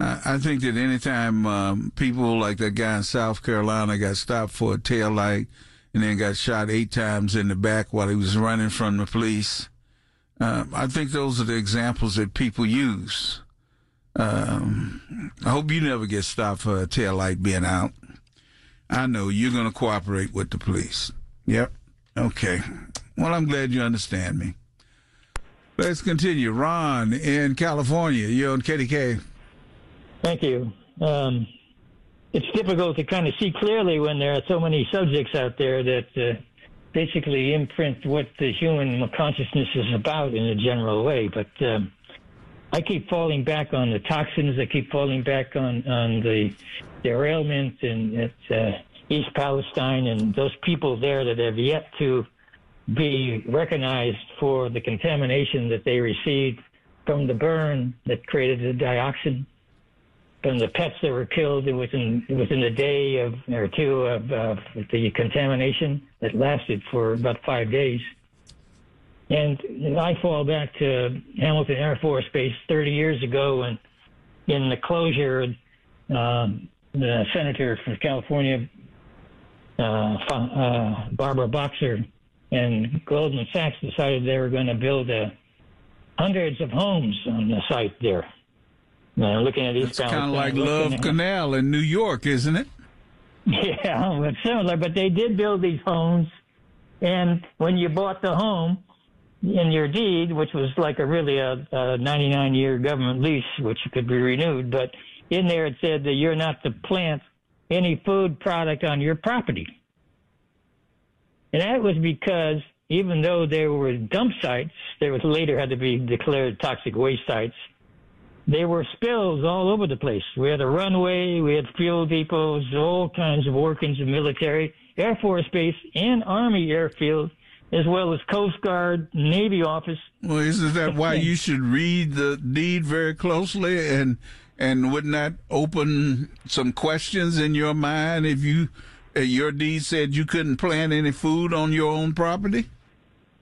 I think that anytime um, people like that guy in South Carolina got stopped for a tail light and then got shot eight times in the back while he was running from the police, um, I think those are the examples that people use. Um, I hope you never get stopped for a tail light being out. I know you're going to cooperate with the police. Yep. Okay. Well, I'm glad you understand me. Let's continue. Ron in California. You're on KDK. Thank you. Um, it's difficult to kind of see clearly when there are so many subjects out there that uh, basically imprint what the human consciousness is about in a general way. But um, I keep falling back on the toxins. I keep falling back on, on the derailment in at, uh, East Palestine and those people there that have yet to be recognized for the contamination that they received from the burn that created the dioxin from the pets that were killed within within a day of or two of, of the contamination that lasted for about five days. And I fall back to Hamilton Air Force Base 30 years ago, and in the closure, um, the senator from California, uh, uh, Barbara Boxer, and Goldman Sachs decided they were going to build uh, hundreds of homes on the site there. Now, looking at East It's kind of like Love Canal in New York, isn't it? Yeah, it's similar, but they did build these homes, and when you bought the home in your deed, which was like a really a, a 99 year government lease, which could be renewed, but in there it said that you're not to plant any food product on your property. And that was because even though there were dump sites, there was later had to be declared toxic waste sites there were spills all over the place. We had a runway, we had fuel depots, all kinds of workings of military, Air Force Base, and Army airfield, as well as Coast Guard, Navy office. Well, isn't that why you should read the deed very closely and and wouldn't that open some questions in your mind if you uh, your deed said you couldn't plant any food on your own property?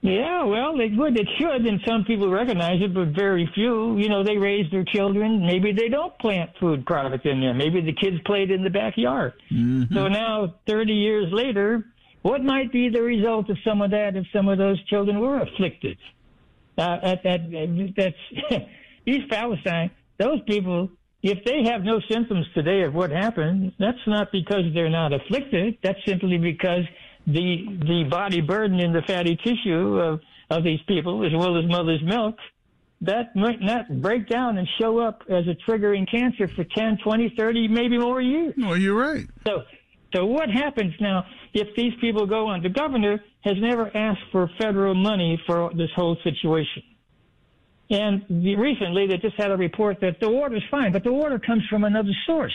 Yeah, well, it would. It should, and some people recognize it, but very few. You know, they raise their children. Maybe they don't plant food product in there. Maybe the kids played in the backyard. Mm-hmm. So now, 30 years later, what might be the result of some of that if some of those children were afflicted? Uh, at, at, that's East Palestine. Those people, if they have no symptoms today of what happened, that's not because they're not afflicted. That's simply because the the body burden in the fatty tissue of, of these people, as well as mother's milk, that might not break down and show up as a triggering cancer for 10, 20, 30, maybe more years. Well, you're right. So, so what happens now if these people go on? The governor has never asked for federal money for this whole situation. And recently they just had a report that the water's fine, but the water comes from another source.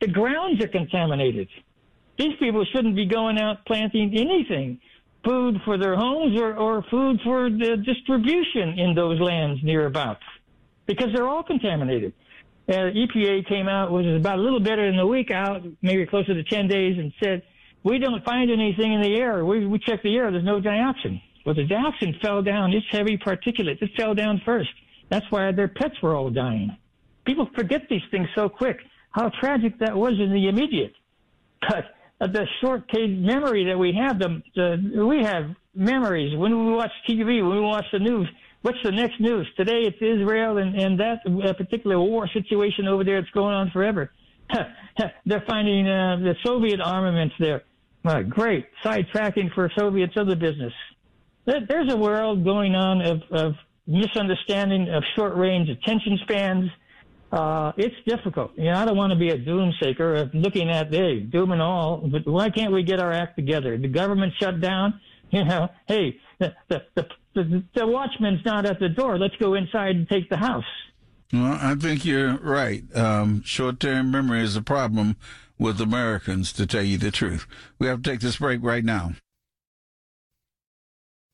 The grounds are contaminated. These people shouldn't be going out planting anything, food for their homes or, or food for the distribution in those lands nearabouts, because they're all contaminated. Uh, EPA came out, which is about a little better than a week out, maybe closer to 10 days, and said, we don't find anything in the air. We, we checked the air. There's no dioxin. Well, the dioxin fell down. It's heavy particulate. It fell down first. That's why their pets were all dying. People forget these things so quick. How tragic that was in the immediate. But the short case memory that we have. The, the we have memories when we watch TV, when we watch the news. What's the next news? Today it's Israel and, and that uh, particular war situation over there. It's going on forever. They're finding uh, the Soviet armaments there. Uh, great sidetracking for Soviets other business. There's a world going on of, of misunderstanding of short range attention spans uh, it's difficult. You know, I don't want to be a doomsaker of looking at, hey, doom and all, but why can't we get our act together? The government shut down. You know, hey, the, the, the, the, the watchman's not at the door. Let's go inside and take the house. Well, I think you're right. Um, short term memory is a problem with Americans, to tell you the truth. We have to take this break right now.